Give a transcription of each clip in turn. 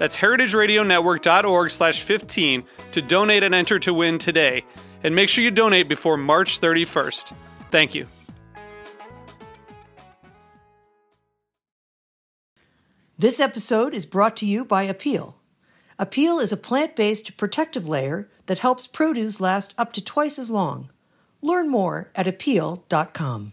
That's heritageradionetwork.org slash 15 to donate and enter to win today. And make sure you donate before March 31st. Thank you. This episode is brought to you by Apeel. Apeel is a plant based protective layer that helps produce last up to twice as long. Learn more at apeel.com.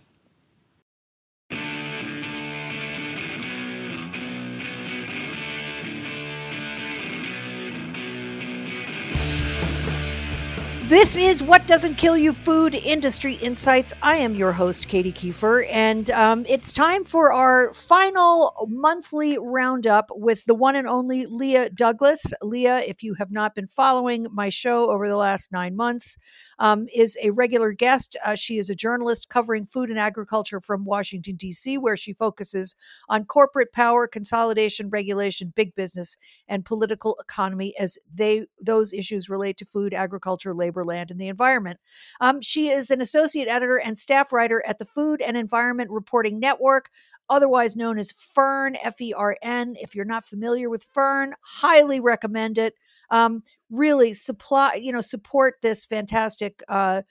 This is What Doesn't Kill You Food Industry Insights. I am your host, Katy Keiffer, and um, it's time for our final monthly roundup with the one and only Leah Douglas. Leah, if you have not been following my show over the last nine months, um, is a regular guest. Uh, she is a journalist covering food and agriculture from Washington, D.C., where she focuses on corporate power, consolidation, regulation, big business, and political economy as they those issues relate to food, agriculture, labor land, and the environment. Um, she is an associate editor and staff writer at the Food and Environment Reporting Network, otherwise known as Fern, F E R N. If you're not familiar with Fern, highly recommend it. Um, really supply, you know, support this fantastic uh,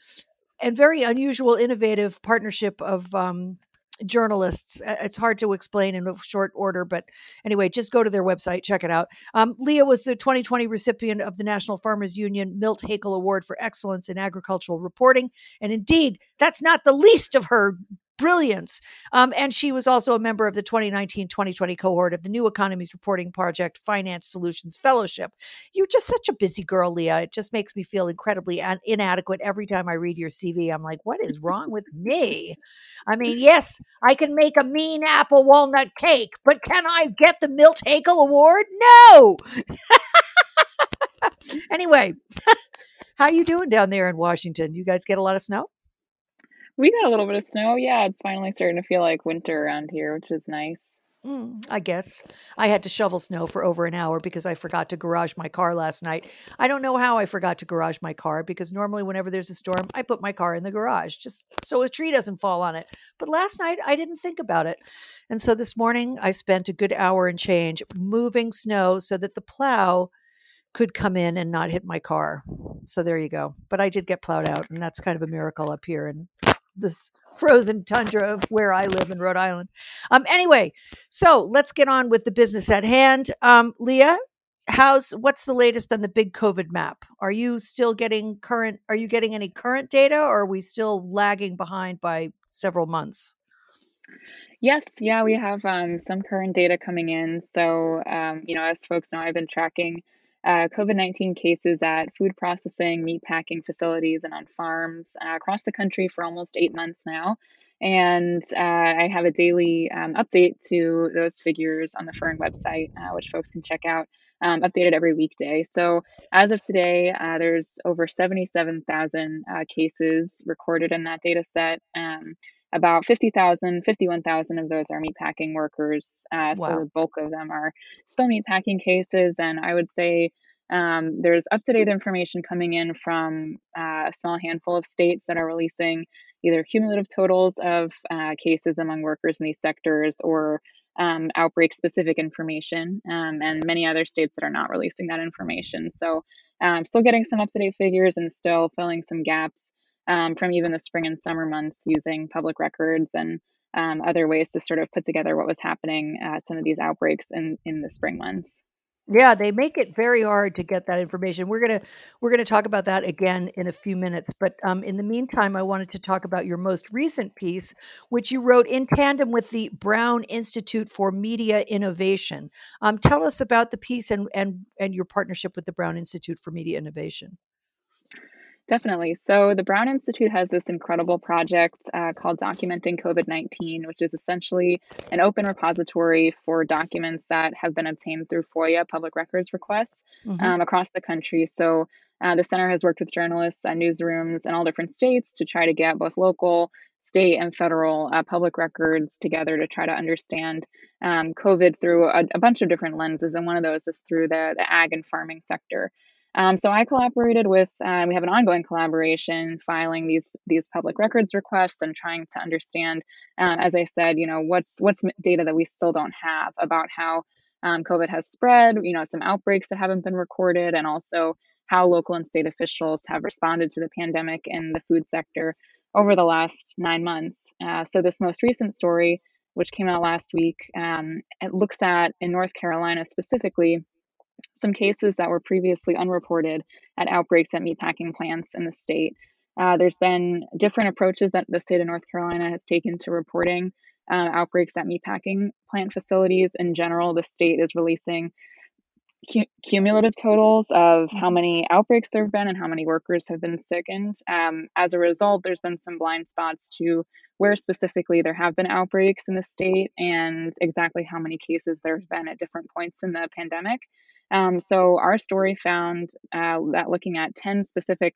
and very unusual, innovative partnership of um, journalists. It's hard to explain in a short order, but anyway, just go to their website, check it out. Um, Leah was the 2020 recipient of the National Farmers Union Milt Hakel Award for Excellence in Agricultural Reporting. And indeed, that's not the least of her brilliance. Um, and she was also a member of the 2019 2020 cohort of the New Economies Reporting Project Finance Solutions Fellowship. You're just such a busy girl, Leah. It just makes me feel incredibly an- inadequate every time I read your CV. I'm like, what is wrong with me? I mean, yes, I can make a mean apple walnut cake, but can I get the Milt Hakel Award? No. anyway, how are you doing down there in Washington? You guys get a lot of snow? We got a little bit of snow. Yeah, it's finally starting to feel like winter around here, which is nice. Mm, I guess I had to shovel snow for over an hour because I forgot to garage my car last night. I don't know how I forgot to garage my car because normally, whenever there's a storm, I put my car in the garage just so a tree doesn't fall on it. But last night, I didn't think about it. And so this morning, I spent a good hour and change moving snow so that the plow could come in and not hit my car. So there you go. But I did get plowed out, and that's kind of a miracle up here. And this frozen tundra of where I live in Rhode Island. Um, anyway, so let's get on with the business at hand. Um, Leah, how's what's the latest on the big COVID map? Are you still getting current? Are you getting any current data, or are we still lagging behind by several months? Yes, yeah, we have um, some current data coming in. So, um, you know, as folks know, I've been tracking uh, COVID 19 cases at food processing, meat packing facilities, and on farms uh, across the country for almost eight months now. And uh, I have a daily um, update to those figures on the Fern website, uh, which folks can check out, um, updated every weekday. So as of today, uh, there's over 77,000 uh, cases recorded in that data set. Um, about 50,000, 51,000 of those are meatpacking workers. Uh, wow. So the bulk of them are still meatpacking cases. And I would say um, there's up to date information coming in from uh, a small handful of states that are releasing either cumulative totals of uh, cases among workers in these sectors or um, outbreak specific information, um, and many other states that are not releasing that information. So, um, still getting some up to date figures and still filling some gaps um, from even the spring and summer months using public records and um, other ways to sort of put together what was happening at some of these outbreaks in, in the spring months. Yeah, they make it very hard to get that information. We're gonna we're gonna talk about that again in a few minutes. But um, in the meantime, I wanted to talk about your most recent piece, which you wrote in tandem with the Brown Institute for Media Innovation. Um, tell us about the piece and and and your partnership with the Brown Institute for Media Innovation. Definitely. So, the Brown Institute has this incredible project uh, called Documenting COVID 19, which is essentially an open repository for documents that have been obtained through FOIA public records requests mm-hmm. um, across the country. So, uh, the center has worked with journalists and newsrooms in all different states to try to get both local, state, and federal uh, public records together to try to understand um, COVID through a, a, bunch of different lenses. And one of those is through the, the ag and farming sector. Um, so I collaborated with. Um, we have an ongoing collaboration, filing these these public records requests and trying to understand, uh, as I said, you know, what's what's data that we still don't have about how um, COVID has spread. You know, some outbreaks that haven't been recorded, and also how local and state officials have responded to the pandemic in the food sector over the last nine months. Uh, so this most recent story, which came out last week, um, it looks at in North Carolina specifically some cases that were previously unreported at outbreaks at meatpacking plants in the state. Uh, there's been different approaches that the state of North Carolina has taken to reporting uh, outbreaks at meatpacking plant facilities. In general, the state is releasing cu- cumulative totals of how many outbreaks there have been and how many workers have been sickened. Um, as a result, there's been some blind spots to where specifically there have been outbreaks in the state and exactly how many cases there have been at different points in the pandemic. Um, so our story found uh, that looking at 10 specific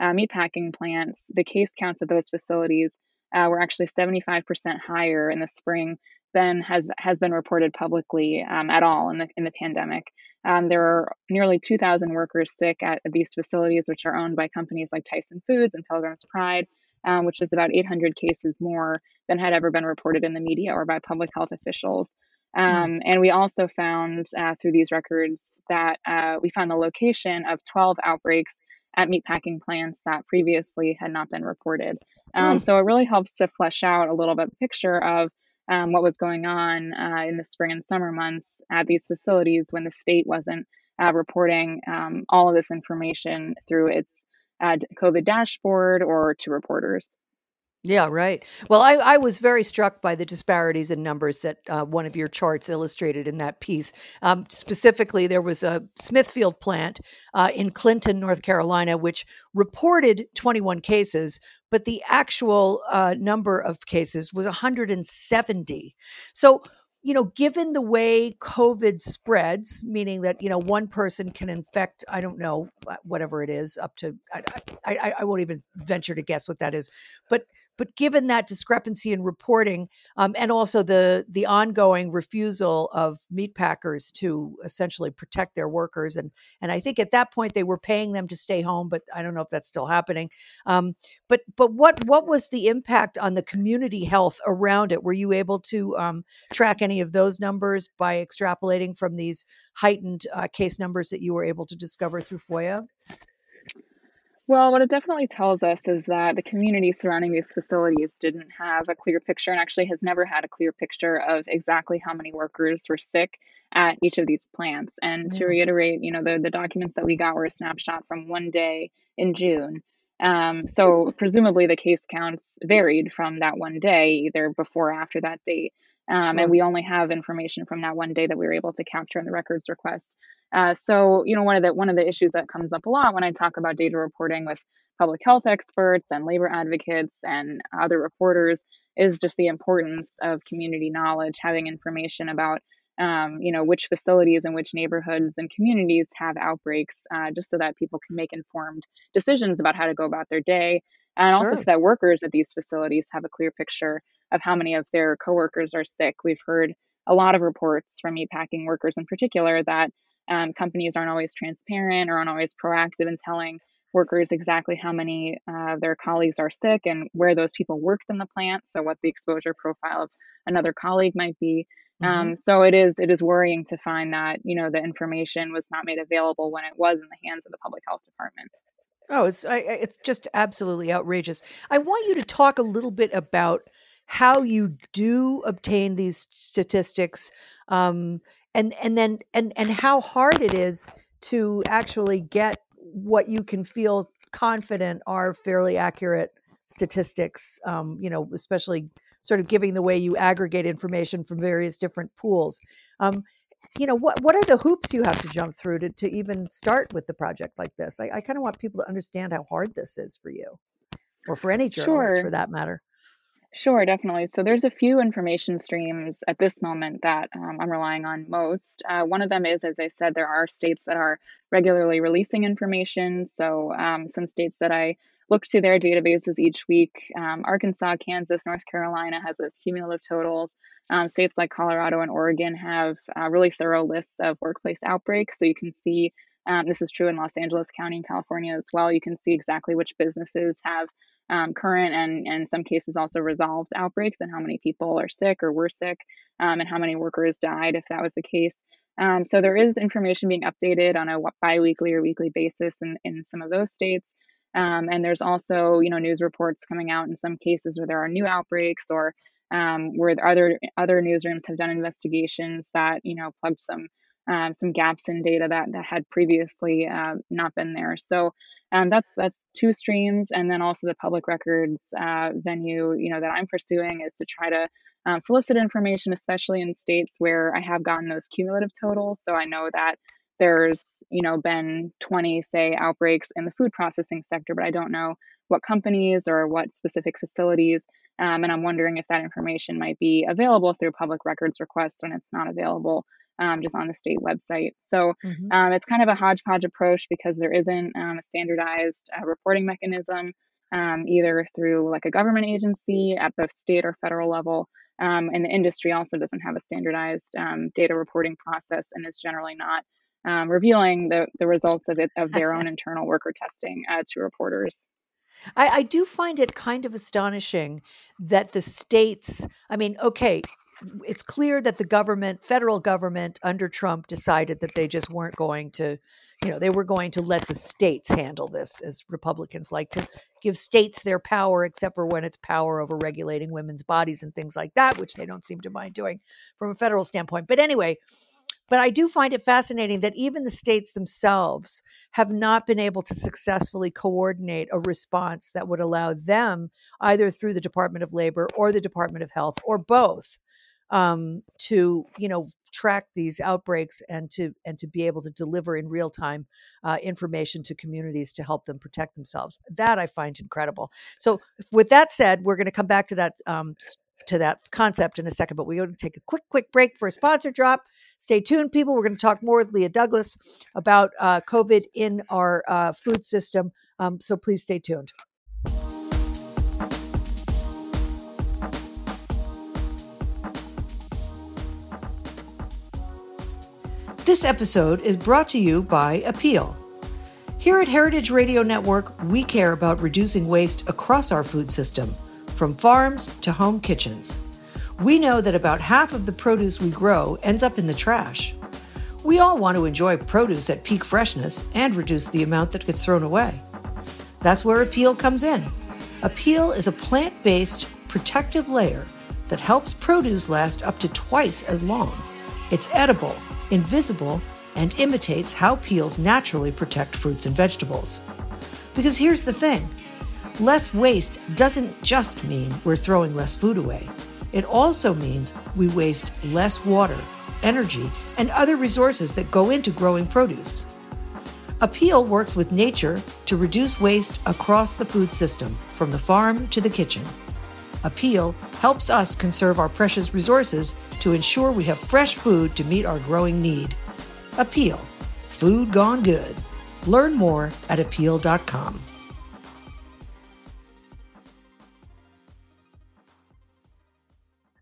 uh, meatpacking plants, the case counts of those facilities uh, were actually 75% higher in the spring than has has been reported publicly um, at all in the in the pandemic. Um, there are nearly 2,000 workers sick at these facilities, which are owned by companies like Tyson Foods and Pilgrim's Pride, um, which is about 800 cases more than had ever been reported in the media or by public health officials. Hmm. Um, and we also found uh, through these records that uh, we found the location of 12 outbreaks at meatpacking plants that previously had not been reported. Um, mm. So it really helps to flesh out a little bit picture of um, what was going on uh, in the spring and summer months at these facilities when the state wasn't uh, reporting um, all of this information through its uh, COVID dashboard or to reporters. Yeah, right. Well, I, I was very struck by the disparities in numbers that uh, one of your charts illustrated in that piece. Um, specifically, there was a Smithfield plant uh, in Clinton, North Carolina, which reported 21 cases, but the actual uh, number of cases was 170. So, you know, given the way COVID spreads, meaning that you know one person can infect, I don't know, whatever it is, up to I, I, I won't even venture to guess what that is, but but given that discrepancy in reporting, um, and also the the ongoing refusal of meat packers to essentially protect their workers, and and I think at that point they were paying them to stay home, but I don't know if that's still happening. Um, but but what what was the impact on the community health around it? Were you able to um, track any of those numbers by extrapolating from these heightened uh, case numbers that you were able to discover through FOIA? Well, what it definitely tells us is that the community surrounding these facilities didn't have a clear picture and actually has never had a clear picture of exactly how many workers were sick at each of these plants. And to reiterate, you know, the, the documents that we got were a snapshot from one day in June. Um, so presumably the case counts varied from that one day, either before or after that date. Um, sure. And we only have information from that one day that we were able to capture in the records request. Uh, so, you know, one of the one of the issues that comes up a lot when I talk about data reporting with public health experts and labor advocates and other reporters is just the importance of community knowledge, having information about um, you know which facilities and which neighborhoods and communities have outbreaks, uh, just so that people can make informed decisions about how to go about their day, and sure. also so that workers at these facilities have a clear picture of how many of their coworkers are sick. We've heard a lot of reports from meatpacking workers in particular that um, companies aren't always transparent or aren't always proactive in telling workers exactly how many uh, of their colleagues are sick and where those people worked in the plant so what the exposure profile of another colleague might be mm-hmm. um, so it is it is worrying to find that you know the information was not made available when it was in the hands of the public health department oh it's I, it's just absolutely outrageous i want you to talk a little bit about how you do obtain these statistics um, and and then and and how hard it is to actually get what you can feel confident are fairly accurate statistics um, you know especially sort of giving the way you aggregate information from various different pools. Um, you know what what are the hoops you have to jump through to, to even start with the project like this? I, I kind of want people to understand how hard this is for you or for any journalist sure. for that matter Sure, definitely. So there's a few information streams at this moment that um, I'm relying on most. Uh, one of them is, as I said, there are states that are regularly releasing information. So um, some states that I look to their databases each week um, Arkansas, Kansas, North Carolina has those cumulative totals. Um, states like Colorado and Oregon have uh, really thorough lists of workplace outbreaks. So you can see um, this is true in Los Angeles County in California as well. You can see exactly which businesses have um, current and, in some cases also resolved outbreaks and how many people are sick or were sick um, and how many workers died if that was the case. Um, so there is information being updated on a biweekly or weekly basis in, in some of those states. Um, and there's also, you know, news reports coming out in some cases where there are new outbreaks or um, where other other newsrooms have done investigations that, you know, plugged some um, some gaps in data that, that had previously uh, not been there. So um, that's that's two streams, and then also the public records uh, venue, you know, that I'm pursuing is to try to um, solicit information, especially in states where I have gotten those cumulative totals. So I know that there's, you know, been 20, say, outbreaks in the food processing sector, but I don't know what companies or what specific facilities. Um, and I'm wondering if that information might be available through public records requests when it's not available um, just on the state website. So mm-hmm. um, it's kind of a hodgepodge approach because there isn't um, a standardized uh, reporting mechanism, um, either through like a government agency at the state or federal level. Um, and the industry also doesn't have a standardized um, data reporting process and is generally not revealing the, the results of it of their own internal worker testing uh, to reporters. I, I, do find it kind of astonishing that the states, I mean, okay, it's clear that the government, federal government under Trump decided that they just weren't going to, you know, they were going to let the states handle this as Republicans like to give states their power, except for when it's power over regulating women's bodies and things like that, which they don't seem to mind doing from a federal standpoint. But anyway, but I do find it fascinating that even the states themselves have not been able to successfully coordinate a response that would allow them, either through the Department of Labor or the Department of Health or both, um, to you know track these outbreaks and to and to be able to deliver in real time uh, information to communities to help them protect themselves. That I find incredible. So, with that said, we're going to come back to that um, to that concept in a second, but we're going to take a quick quick break for a sponsor drop. Stay tuned, people. We're going to talk more with Leah Douglas about uh, COVID in our uh, food system. Um, so please stay tuned. This episode is brought to you by Apeel. Here at Heritage Radio Network, we care about reducing waste across our food system, from farms to home kitchens. We know that about half of the produce we grow ends up in the trash. We all want to enjoy produce at peak freshness and reduce the amount that gets thrown away. That's where Apeel comes in. Apeel is a plant based protective layer that helps produce last up to twice as long. It's edible invisible, and imitates how peels naturally protect fruits and vegetables. Because here's the thing less waste doesn't just mean we're throwing less food away, it also means we waste less water, energy, and other resources that go into growing produce. Apeel works with nature to reduce waste across the food system, from the farm to the kitchen. Apeel helps us conserve our precious resources to ensure we have fresh food to meet our growing need. Apeel Food Gone Good. Learn more at apeel.com.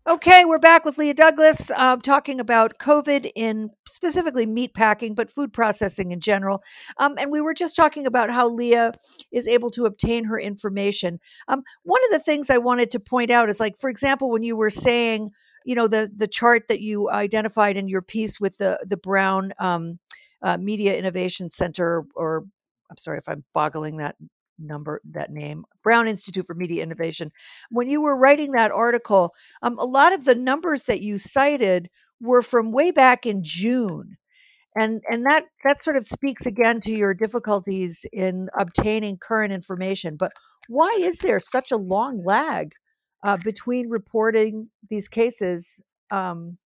Okay, we're back with Leah Douglas uh, talking about COVID in specifically meat packing, but food processing in general. Um, and we were just talking about how Leah is able to obtain her information. Um, one of the things I wanted to point out is like, for example, when you were saying, you know, the the chart that you identified in your piece with the the Brown um, uh, Media Innovation Center, or I'm sorry if I'm boggling that number that name brown institute for media innovation when you were writing that article um, a lot of the numbers that you cited were from way back in June. And and that that sort of speaks again to your difficulties in obtaining current information. But why is there such a long lag uh, between reporting these cases um,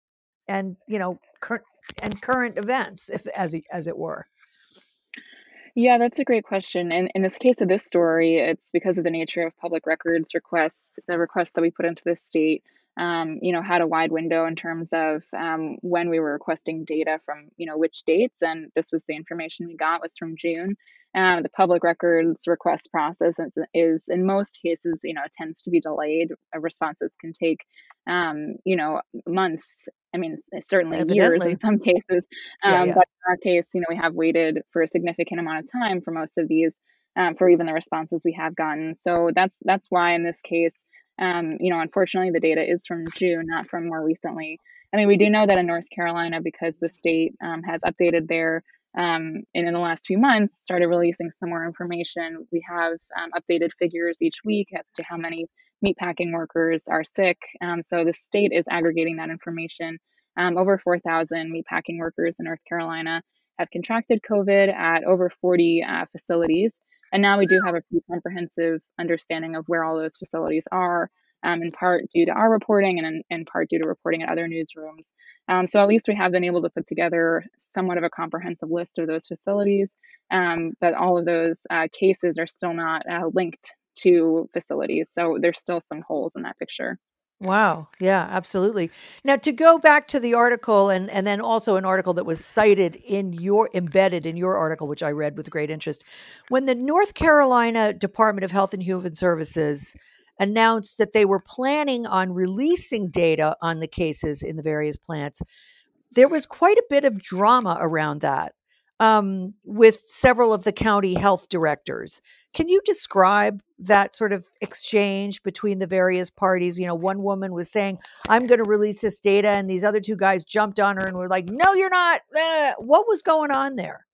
and you know current and current events, if as as it were? Yeah, that's a great question. And in this case of this story, it's because of the nature of public records requests, the requests that we put into the state. Um, you know, had a wide window in terms of um, when we were requesting data from, you know, which dates, and this was the information we got was from June. Uh, the public records request process is, is, in most cases, you know, tends to be delayed. Uh, responses can take, um, you know, months I mean, certainly Evidently. years in some cases. Um, yeah, yeah. But in our case, you know, we have waited for a significant amount of time for most of these, um, for even the responses we have gotten. So that's that's why in this case, um, you know, unfortunately, the data is from June, not from more recently. I mean, we do know that in North Carolina, because the state um, has updated their um, and in the last few months started releasing some more information. We have um, updated figures each week as to how many meatpacking workers are sick. Um, so the state is aggregating that information. Um, over 4,000 meatpacking workers in North Carolina have contracted COVID at over 40 uh, facilities. And now we do have a pretty comprehensive understanding of where all those facilities are, um, in part due to our reporting and in, in, part due to reporting at other newsrooms. Um, so at least we have been able to put together somewhat of a comprehensive list of those facilities, um, but all of those uh, cases are still not uh, linked to facilities. So there's still some holes in that picture. Wow. Yeah, absolutely. Now to go back to the article and and then also an article that was cited in your embedded in your article which I read with great interest. When the North Carolina Department of Health and Human Services announced that they were planning on releasing data on the cases in the various plants, there was quite a bit of drama around that um, with several of the county health directors. Can you describe that sort of exchange between the various parties? You know, one woman was saying, I'm going to release this data, and these other two guys jumped on her and were like, No, you're not. Eh. What was going on there?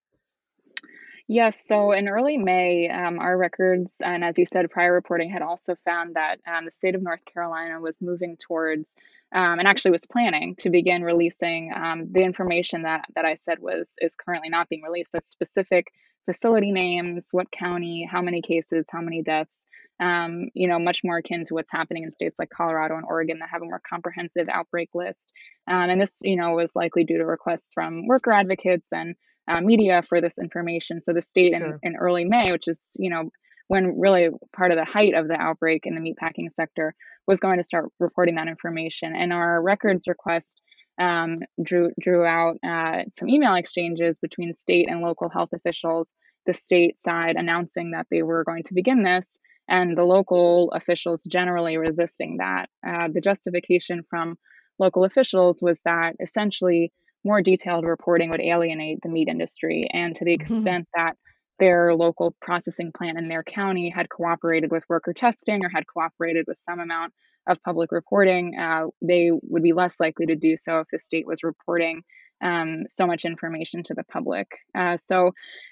Yes, so in early May, um, our records, and as you said, prior reporting had also found that um, the state of North Carolina was moving towards um, and actually was planning to begin releasing um, the information that that I said was is currently not being released. That's specific facility names, what county, how many cases, how many deaths. Um, you know, much more akin to what's happening in states like Colorado and Oregon that have a more comprehensive outbreak list. Um, and this, you know, was likely due to requests from worker advocates and uh, media for this information. So the state sure. in, in early May, which is, you know, when really part of the height of the outbreak in the meatpacking sector was going to start reporting that information. And our records request um, drew drew out uh, some email exchanges between state and local health officials. The state side announcing that they were going to begin this, and the local officials generally resisting that. Uh, the justification from local officials was that essentially more detailed reporting would alienate the meat industry, and to the mm-hmm. extent that their local processing plant in their county had cooperated with worker testing or had cooperated with some amount of public reporting, uh, they would be less likely to do so if the state was reporting um, so much information to the public. Uh, so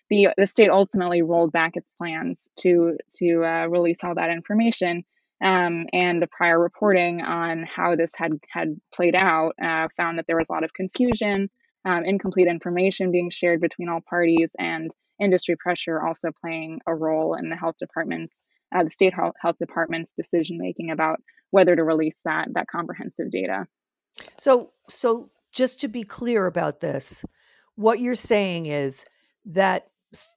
the the state ultimately rolled back its plans to to uh, release all that information. Um, and the prior reporting on how this had had played out uh, found that there was a lot of confusion, um, incomplete information being shared between all parties, and industry pressure also playing a role in the health department's, uh, the state health, department's decision making about whether to release that that comprehensive data. So, so just to be clear about this, what you're saying is that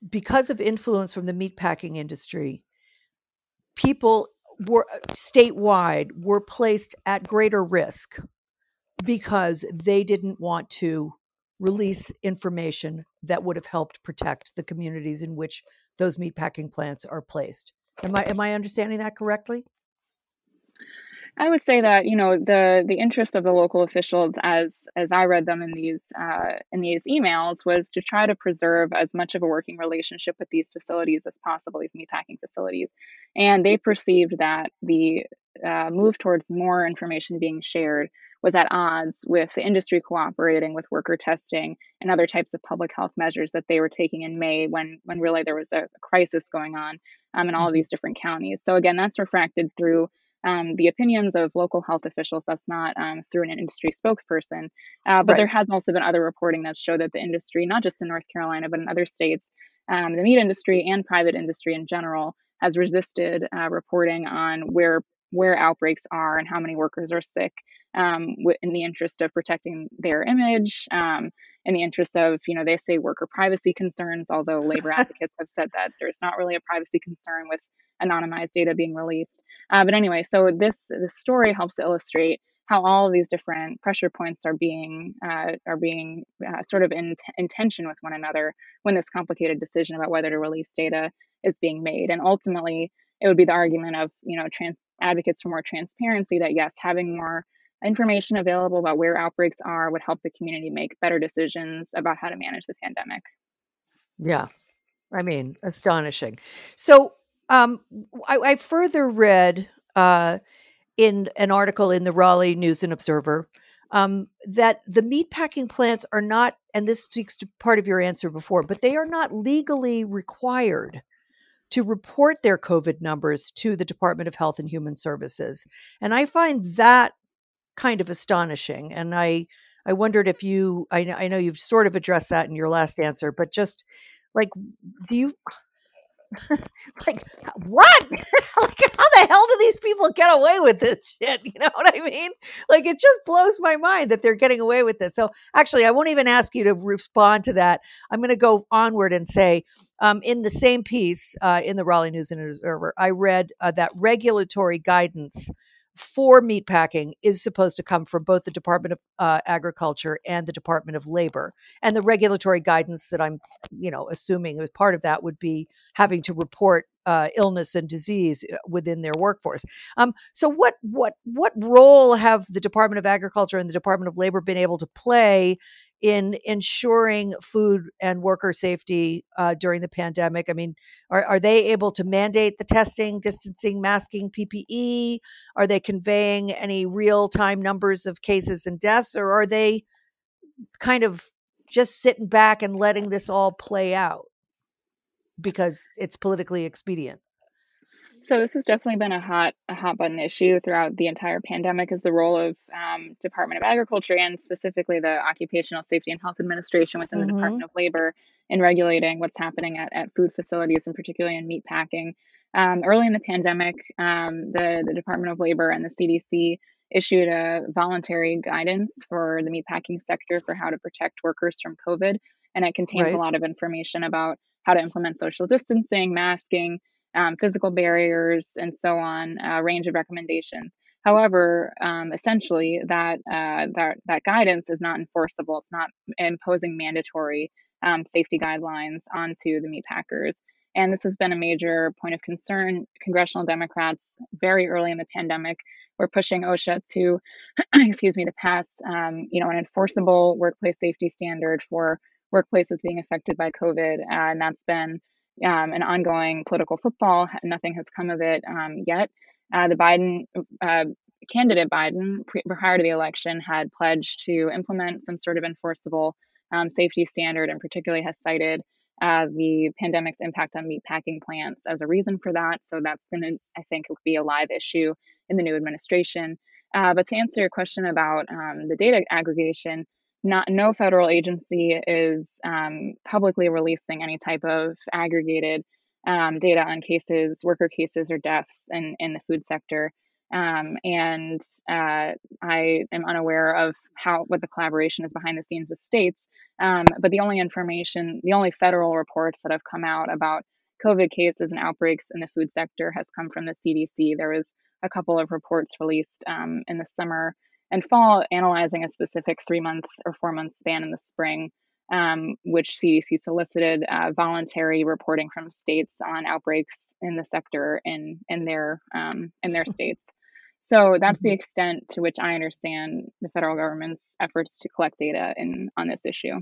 because of influence from the meatpacking industry, people were uh, statewide were placed at greater risk because they didn't want to release information that would have helped protect the communities in which those meatpacking plants are placed. Am I am I understanding that correctly? I would say that you know the the interest of the local officials, as as I read them in these uh, in these emails, was to try to preserve as much of a working relationship with these facilities as possible, these meatpacking facilities, and they perceived that the uh, move towards more information being shared was at odds with the industry cooperating with worker testing and other types of public health measures that they were taking in May when when really there was a, crisis going on um, in all of mm-hmm. these different counties. So again, that's refracted through um, the opinions of local health officials. That's not um, through an industry spokesperson. Uh, but right. there has also been other reporting that showed that the industry, not just in North Carolina, but in other states, um, the meat industry and private industry in general, has resisted uh, reporting on where where outbreaks are and how many workers are sick um, in the interest of protecting their image um, in the interest of you know they say worker privacy concerns although labor advocates have said that there's not really a privacy concern with anonymized data being released. Uh, but anyway, so this this story helps illustrate how all of these different pressure points are being uh, are being uh, sort of in, in tension with one another when this complicated decision about whether to release data is being made. And ultimately, it would be the argument of you know trans advocates for more transparency that yes, having more information available about where outbreaks are would help the community make better decisions about how to manage the pandemic. Yeah, I mean, astonishing. So um, I, I further read uh, in an article in the Raleigh News and Observer um, that the meatpacking plants are not, and this speaks to part of your answer before, but they are not legally required to report their COVID numbers to the Department of Health and Human Services. And I find that kind of astonishing. And I, I wondered if you, I, I know you've sort of addressed that in your last answer, but just like, do you, like what like how the hell do these people get away with this shit? You know what i mean? Like it just blows my mind that they're getting away with this. So actually i won't even ask you to respond to that. I'm going to go onward and say um, in the same piece uh, in the raleigh news and observer i read uh, that regulatory guidance for meatpacking is supposed to come from both the Department of uh, Agriculture and the Department of Labor. And the regulatory guidance that I'm, you know, assuming as part of that would be having to report uh, illness and disease uh, within their workforce. Um, so, what what what role have the Department of Agriculture and the Department of Labor been able to play in ensuring food and worker safety uh, during the pandemic? I mean, are, are they able to mandate the testing, distancing, masking, PPE? Are they conveying any real time numbers of cases and deaths, or are they kind of just sitting back and letting this all play out because it's politically expedient? So this has definitely been a hot a hot button issue throughout the entire pandemic. Is the role of um, Department of Agriculture and specifically the Occupational Safety and Health Administration within mm-hmm. the Department of Labor in regulating what's happening at, at food facilities and particularly in meat packing. Um, early in the pandemic, um, the the Department of Labor and the CDC issued a voluntary guidance for the meatpacking sector for how to protect workers from COVID, and it contains right. a lot of information about how to implement social distancing, masking um, physical barriers, and so on, a range of recommendations. However, um, essentially, that, uh, that that guidance is not enforceable. It's not imposing mandatory um, safety guidelines onto the meat packers. And this has been a major point of concern. Congressional Democrats, very early in the pandemic, were pushing OSHA to, excuse me, to pass, um, you know, an enforceable workplace safety standard for workplaces being affected by COVID, and that's been um, an ongoing political football. Nothing has come of it um, yet. Uh, the Biden uh, candidate Biden, prior to the election, had pledged to implement some sort of enforceable um, safety standard, and particularly has cited uh, the pandemic's impact on meatpacking plants as a reason for that. So that's going to, I think, be a live issue in the new administration. Uh, but to answer your question about um, the data aggregation, not no federal agency is um, publicly releasing any type of aggregated um, data on cases, worker cases, or deaths in, in the food sector. Um, and uh, I am unaware of how what the collaboration is behind the scenes with states. Um, but the only information, the only federal reports that have come out about COVID cases and outbreaks in the food sector has come from the CDC. There was a couple of reports released um, in the summer and fall analyzing a specific three month or four month span in the spring, um, which CDC solicited uh, voluntary reporting from states on outbreaks in the sector in in their um, in their states. So that's the mm-hmm. extent to which I understand the federal government's efforts to collect data in on this issue.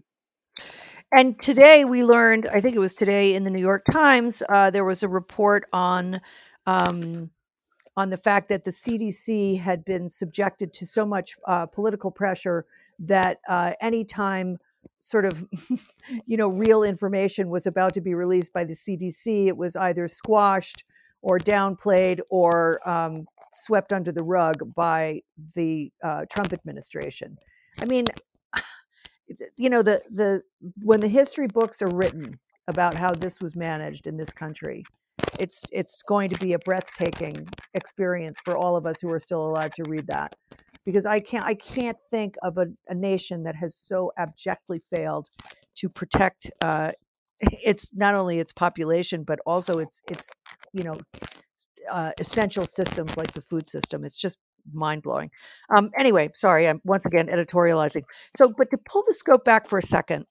And today we learned, I think it was today in the New York Times, uh, there was a report on um, on the fact that the CDC had been subjected to so much uh, political pressure that uh, anytime sort of you know real information was about to be released by the CDC, it was either squashed or downplayed or um, swept under the rug by the uh, Trump administration. I mean, you know, the the when the history books are written about how this was managed in this country, it's it's going to be a breathtaking experience for all of us who are still alive to read that because I can't I can't think of a, a nation that has so abjectly failed to protect uh, its not only its population but also its its you know uh, essential systems like the food system. It's just mind blowing. Um, anyway, sorry, I'm once again editorializing. So, but to pull the scope back for a second,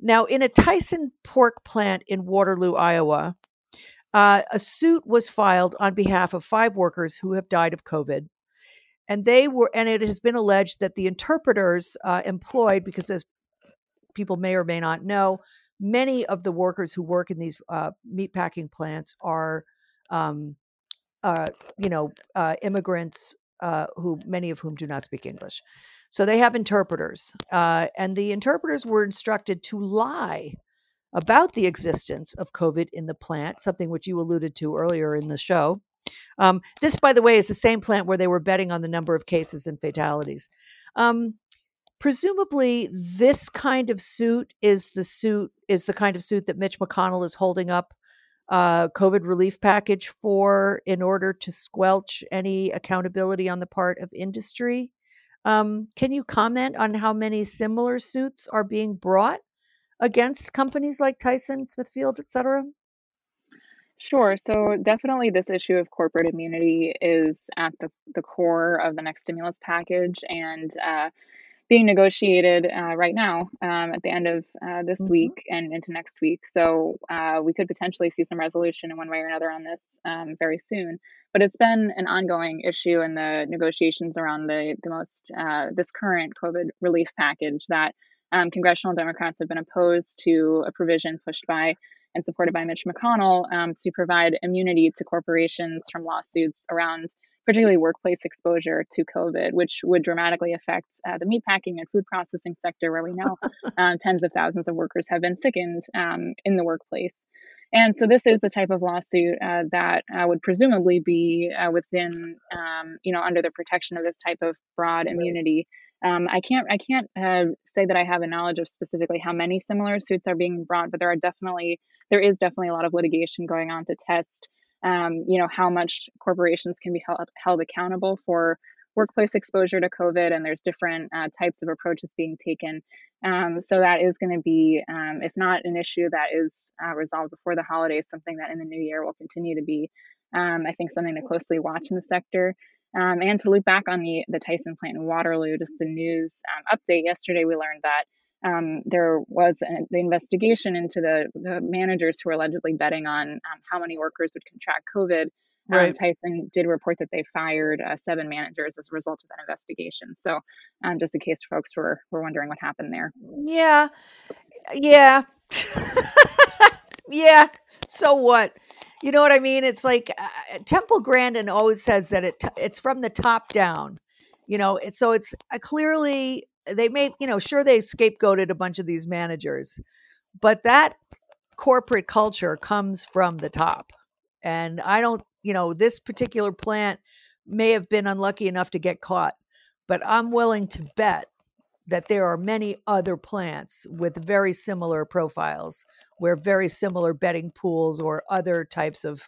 now in a Tyson pork plant in Waterloo, Iowa, uh, a suit was filed on behalf of five workers who have died of COVID. And they were, and it has been alleged that the interpreters uh, employed, because as people may or may not know, many of the workers who work in these uh, meatpacking plants are, um, uh, you know, uh, immigrants uh, who many of whom do not speak English. So they have interpreters, and the interpreters were instructed to lie about the existence of COVID in the plant, something which you alluded to earlier in the show. Um, this, by the way, is the same plant where they were betting on the number of cases and fatalities. Um, presumably, this kind of suit is the suit is the kind of suit that Mitch McConnell is holding up uh, COVID relief package for in order to squelch any accountability on the part of industry. Um, can you comment on how many similar suits are being brought against companies like Tyson, Smithfield, et cetera? Sure. So definitely this issue of corporate immunity is at the, the core of the next stimulus package and uh, being negotiated uh, right now um, at the end of uh, this Mhm. week and into next week. So uh, we could potentially see some resolution in one way or another on this um, very soon. But it's been an ongoing issue in the negotiations around the the most uh, this current COVID relief package that um, congressional Democrats have been opposed to a provision pushed by and supported by Mitch McConnell um, to provide immunity to corporations from lawsuits around particularly workplace exposure to COVID, which would dramatically affect uh, the meatpacking and food processing sector, where we know uh, tens of thousands of workers have been sickened um, in the workplace. And so this is the type of lawsuit uh, that uh, would presumably be uh, within, um, you know, under the protection of this type of broad immunity. Um, I can't, I can't uh, say that I have a knowledge of specifically how many similar suits are being brought, but there are definitely, there is definitely a lot of litigation going on to test, um, you know, how much corporations can be held, held accountable for workplace exposure to COVID, and there's different uh, types of approaches being taken. Um, so that is going to be, um, if not an issue that is uh, resolved before the holidays, something that in the new year will continue to be, um, I think, something to closely watch in the sector. Um, and to loop back on the the Tyson plant in Waterloo, just a news um, update. Yesterday, we learned that um, there was an, the investigation into the, the managers who were allegedly betting on um, how many workers would contract COVID. Um, Right. Tyson did report that they fired uh, seven managers as a result of that investigation. So, um, just in case folks were were wondering what happened there. Yeah. Yeah. yeah. So what? You know what I mean? It's like uh, Temple Grandin always says that it it's from the top down. You know, it's so it's uh, clearly they made, you know, sure they scapegoated a bunch of these managers, but that corporate culture comes from the top. And I don't, you know, this particular plant may have been unlucky enough to get caught, but I'm willing to bet that there are many other plants with very similar profiles where very similar betting pools or other types of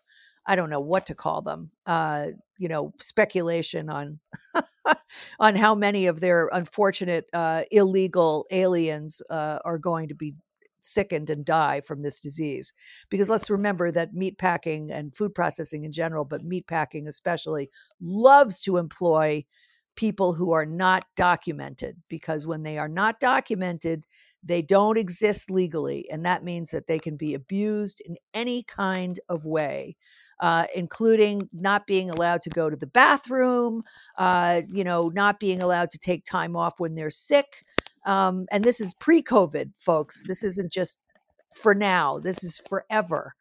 i don't know what to call them uh you know speculation on on how many of their unfortunate uh illegal aliens uh are going to be sickened and die from this disease. Because let's remember that meat packing and food processing in general but meat packing especially loves to employ people who are not documented because when they are not documented, they don't exist legally. And that means that they can be abused in any kind of way. Uh, including not being allowed to go to the bathroom, uh, you know, not being allowed to take time off when they're sick. Um, and this is pre COVID, folks. This isn't just for now, this is forever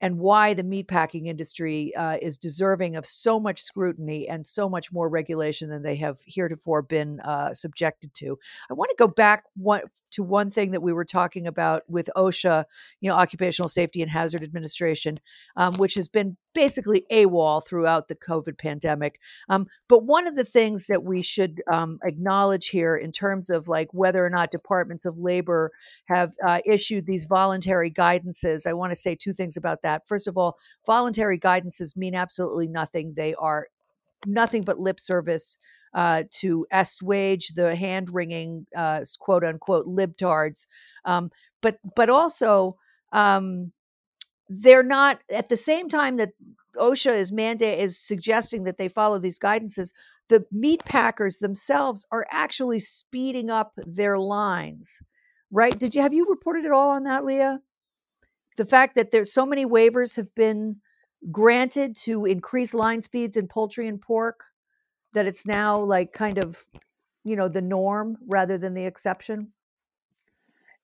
and why the meatpacking industry uh, is deserving of so much scrutiny and so much more regulation than they have heretofore been uh, subjected to. I want to go back one, to one thing that we were talking about with OSHA, you know, Occupational Safety and Hazard Administration, um, which has been basically AWOL throughout the COVID pandemic. Um, but one of the things that we should um, acknowledge here, in terms of like whether or not departments of labor have uh, issued these voluntary guidances, I want to say two things about that. First of all, voluntary guidances mean absolutely nothing. They are nothing but lip service uh, to assuage the hand wringing, uh, quote unquote, libtards. Um, but but also um, they're not at the same time that OSHA is mandate is suggesting that they follow these guidances. The meat packers themselves are actually speeding up their lines, right? Did you have you reported at all on that, Leah? The fact that there's so many waivers have been granted to increase line speeds in poultry and pork that it's now like kind of you know the norm rather than the exception.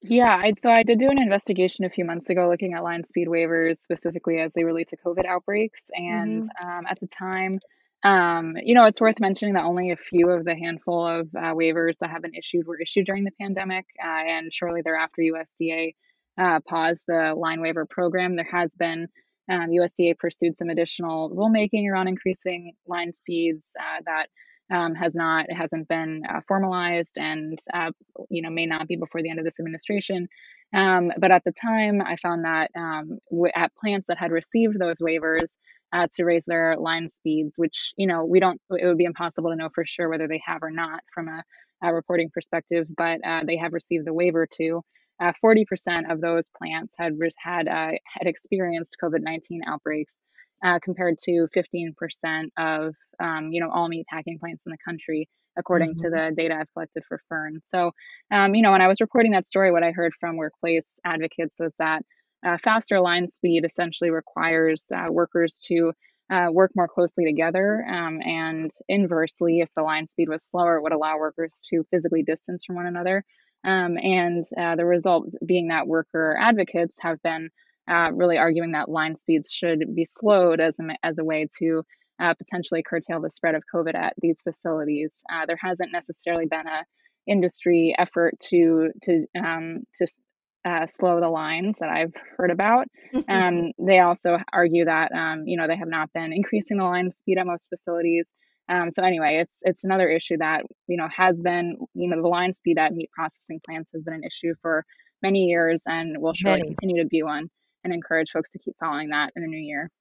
Yeah, I so I did do an investigation a few months ago looking at line speed waivers specifically as they relate to COVID outbreaks. And Mm-hmm. um, at the time, um, you know, it's worth mentioning that only a few of the handful of uh, waivers that have been issued were issued during the pandemic. Uh, and shortly thereafter, USDA uh, paused the line waiver program. There has been um, USDA pursued some additional rulemaking around increasing line speeds uh, that um, has not hasn't been uh, formalized and uh, you know may not be before the end of this administration. Um, but at the time, I found that um, w- at plants that had received those waivers uh, to raise their line speeds, which you know we don't, it would be impossible to know for sure whether they have or not from a, a reporting perspective, but uh, they have received the waiver to. Uh, 40% of those plants had had uh, had experienced COVID-19 outbreaks, uh, compared to 15% of um, you know all meat packing plants in the country, according to Mm-hmm. the data I've collected for Fern. So, um, you know, when I was reporting that story, what I heard from workplace advocates was that uh, faster line speed essentially requires uh, workers to uh, work more closely together, um, and inversely, if the line speed was slower, it would allow workers to physically distance from one another. Um, and uh, the result being that worker advocates have been uh, really arguing that line speeds should be slowed as a, as a way to uh, potentially curtail the spread of COVID at these facilities. Uh, there hasn't necessarily been a industry effort to to um, to uh, slow the lines that I've heard about. Um, they also argue that um, you know they have not been increasing the line speed at most facilities. Um, so anyway, it's it's another issue that you know has been you know the line speed at meat processing plants has been an issue for many years and will surely Many. continue to be one. And encourage folks to keep following that in the new year.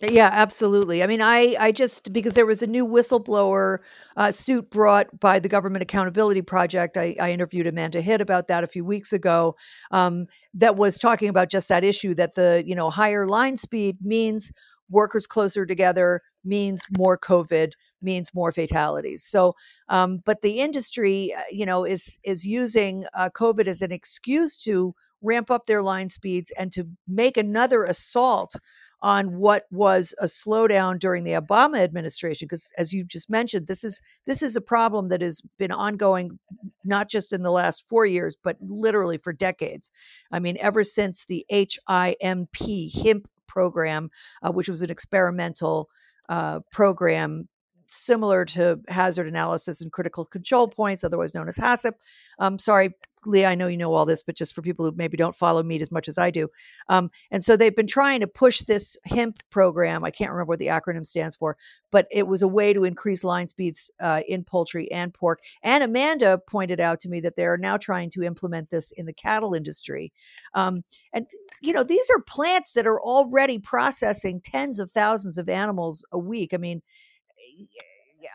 Yeah, absolutely. I mean, I I just because there was a new whistleblower uh, suit brought by the Government Accountability Project. I, I interviewed Amanda Hitt about that a few weeks ago. Um, that was talking about just that issue that the you know higher line speed means workers closer together means more COVID means more fatalities. So, um, but the industry, uh, you know, is is using uh, COVID as an excuse to ramp up their line speeds and to make another assault on what was a slowdown during the Obama administration because as you just mentioned this is this is a problem that has been ongoing not just in the last 4 years but literally for decades. I mean ever since the HIMP HIMP program uh, which was an experimental uh, program similar to hazard analysis and critical control points otherwise known as HACCP um, sorry Leah, I know you know all this, but just for people who maybe don't follow meat as much as I do. Um, and so they've been trying to push this HIMP program. I can't remember what the acronym stands for, but it was a way to increase line speeds uh, in poultry and pork. And Amanda pointed out to me that they're now trying to implement this in the cattle industry. Um, and, you know, these are plants that are already processing tens of thousands of animals a week. I mean,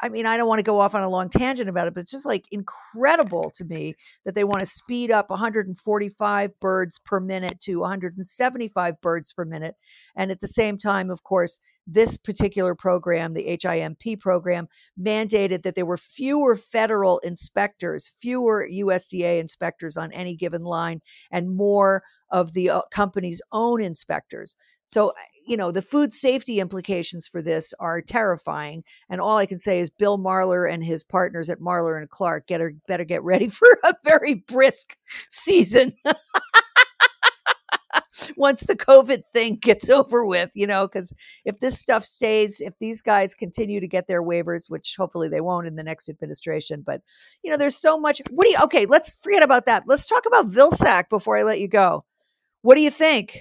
I mean, I don't want to go off on a long tangent about it, but it's just like incredible to me that they want to speed up 145 birds per minute to 175 birds per minute. And at the same time, of course, this particular program, the HIMP program, mandated that there were fewer federal inspectors, fewer USDA inspectors on any given line, and more of the uh, company's own inspectors. So, you know, the food safety implications for this are terrifying. And all I can say is Bill Marler and his partners at Marler and Clark get better get ready for a very brisk season. Once the COVID thing gets over with, you know, because if this stuff stays, if these guys continue to get their waivers, which hopefully they won't in the next administration, but you know, there's so much. What do you? Okay, let's forget about that. Let's talk about Vilsack before I let you go. What do you think?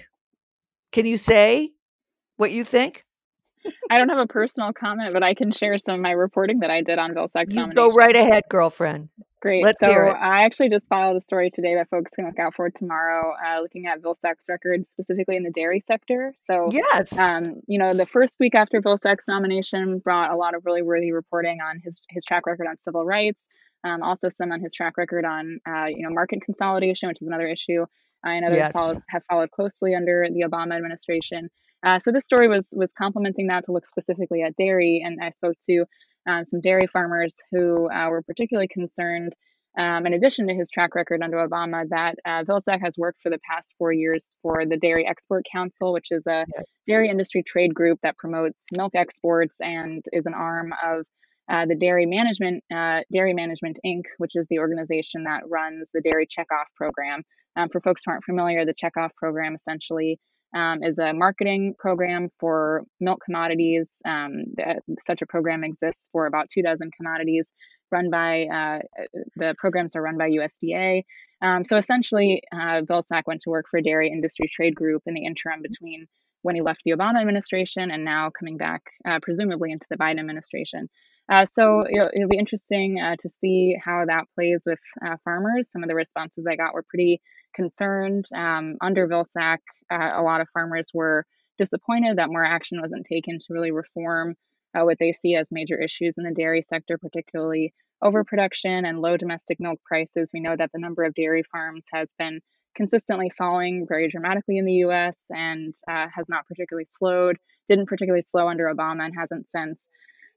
Can you say what you think? I don't have a personal comment, but I can share some of my reporting that I did on Vilsack's You go right ahead, girlfriend. Great. Let's so. I actually just filed a story today that folks can look out for tomorrow, uh, looking at Vilsack's record specifically in the dairy sector. So Yes. um, you know, the first week after Vilsack's nomination brought a lot of really worthy reporting on his his track record on civil rights, um, also some on his track record on uh, you know market consolidation, which is another issue I know that Yes. followed, have followed closely under the Obama administration. Uh, so this story was was complementing that to look specifically at dairy, and I spoke to um, some dairy farmers who uh, were particularly concerned. Um, in addition to his track record under Obama, that uh, Vilsack has worked for the past four years for the Dairy Export Council, which is a Yes. dairy industry trade group that promotes milk exports and is an arm of uh, the Dairy Management uh, Dairy Management Inc., which is the organization that runs the Dairy Checkoff program. Um, for folks who aren't familiar, the Checkoff program essentially um, is a marketing program for milk commodities. Um, such a program exists for about two dozen commodities. Run by uh, the programs are run by USDA. Um, so essentially, uh, Vilsack went to work for dairy industry trade group in the interim between when he left the Obama administration and now coming back, uh, presumably into the Biden administration. Uh, so it'll, it'll be interesting uh, to see how that plays with uh, farmers. Some of the responses I got were pretty concerned. Um, under Vilsack, uh, a lot of farmers were disappointed that more action wasn't taken to really reform uh, what they see as major issues in the dairy sector, particularly overproduction and low domestic milk prices. We know that the number of dairy farms has been consistently falling very dramatically in the US and uh, has not particularly slowed, didn't particularly slow under Obama and hasn't since.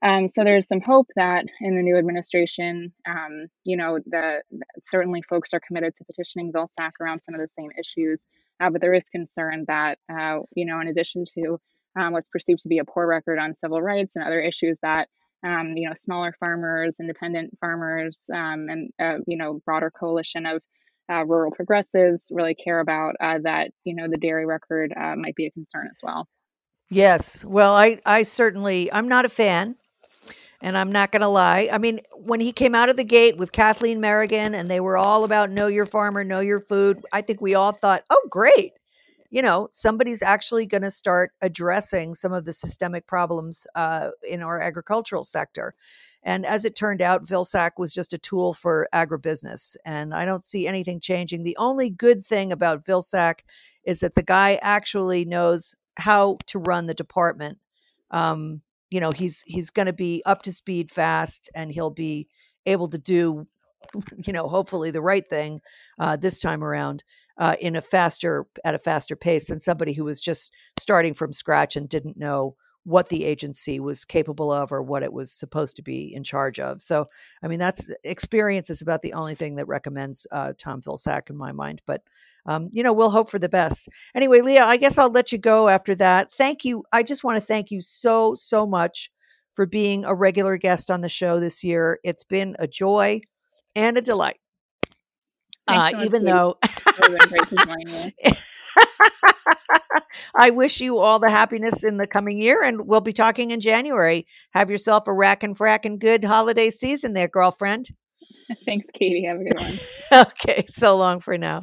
Um, so there's some hope that in the new administration, um, you know, the certainly folks are committed to petitioning Vilsack around some of the same issues, uh, but there is concern that, uh, you know, in addition to um, what's perceived to be a poor record on civil rights and other issues that, um, you know, smaller farmers, independent farmers, um, and uh, you know, broader coalition of uh, rural progressives really care about uh, that, you know, the dairy record uh, might be a concern as well. Yes. Well, I I certainly I'm not a fan. And I'm not going to lie. I mean, when he came out of the gate with Kathleen Merrigan and they were all about know your farmer, know your food, I think we all thought, oh, great. You know, somebody's actually going to start addressing some of the systemic problems uh, in our agricultural sector. And as it turned out, Vilsack was just a tool for agribusiness. And I don't see anything changing. The only good thing about Vilsack is that the guy actually knows how to run the department. Um, you know he's he's going to be up to speed fast and he'll be able to do you know hopefully the right thing uh, this time around uh, in a faster at a faster pace than somebody who was just starting from scratch and didn't know what the agency was capable of or what it was supposed to be in charge of. So i mean that's experience is about the only thing that recommends uh, tom vilsack in my mind but um, you know we'll hope for the best Anyway, Leah, I guess I'll let you go after that. Thank you. I just want to thank you so, so much for being a regular guest on the show this year. It's been a joy and a delight. Thanks Uh, even though It's really been great to join you. I wish you all the happiness in the coming year, and we'll be talking in January. Have yourself a rack and frack and good holiday season there, girlfriend. Thanks, Katy. Have a good one. okay, so long for now.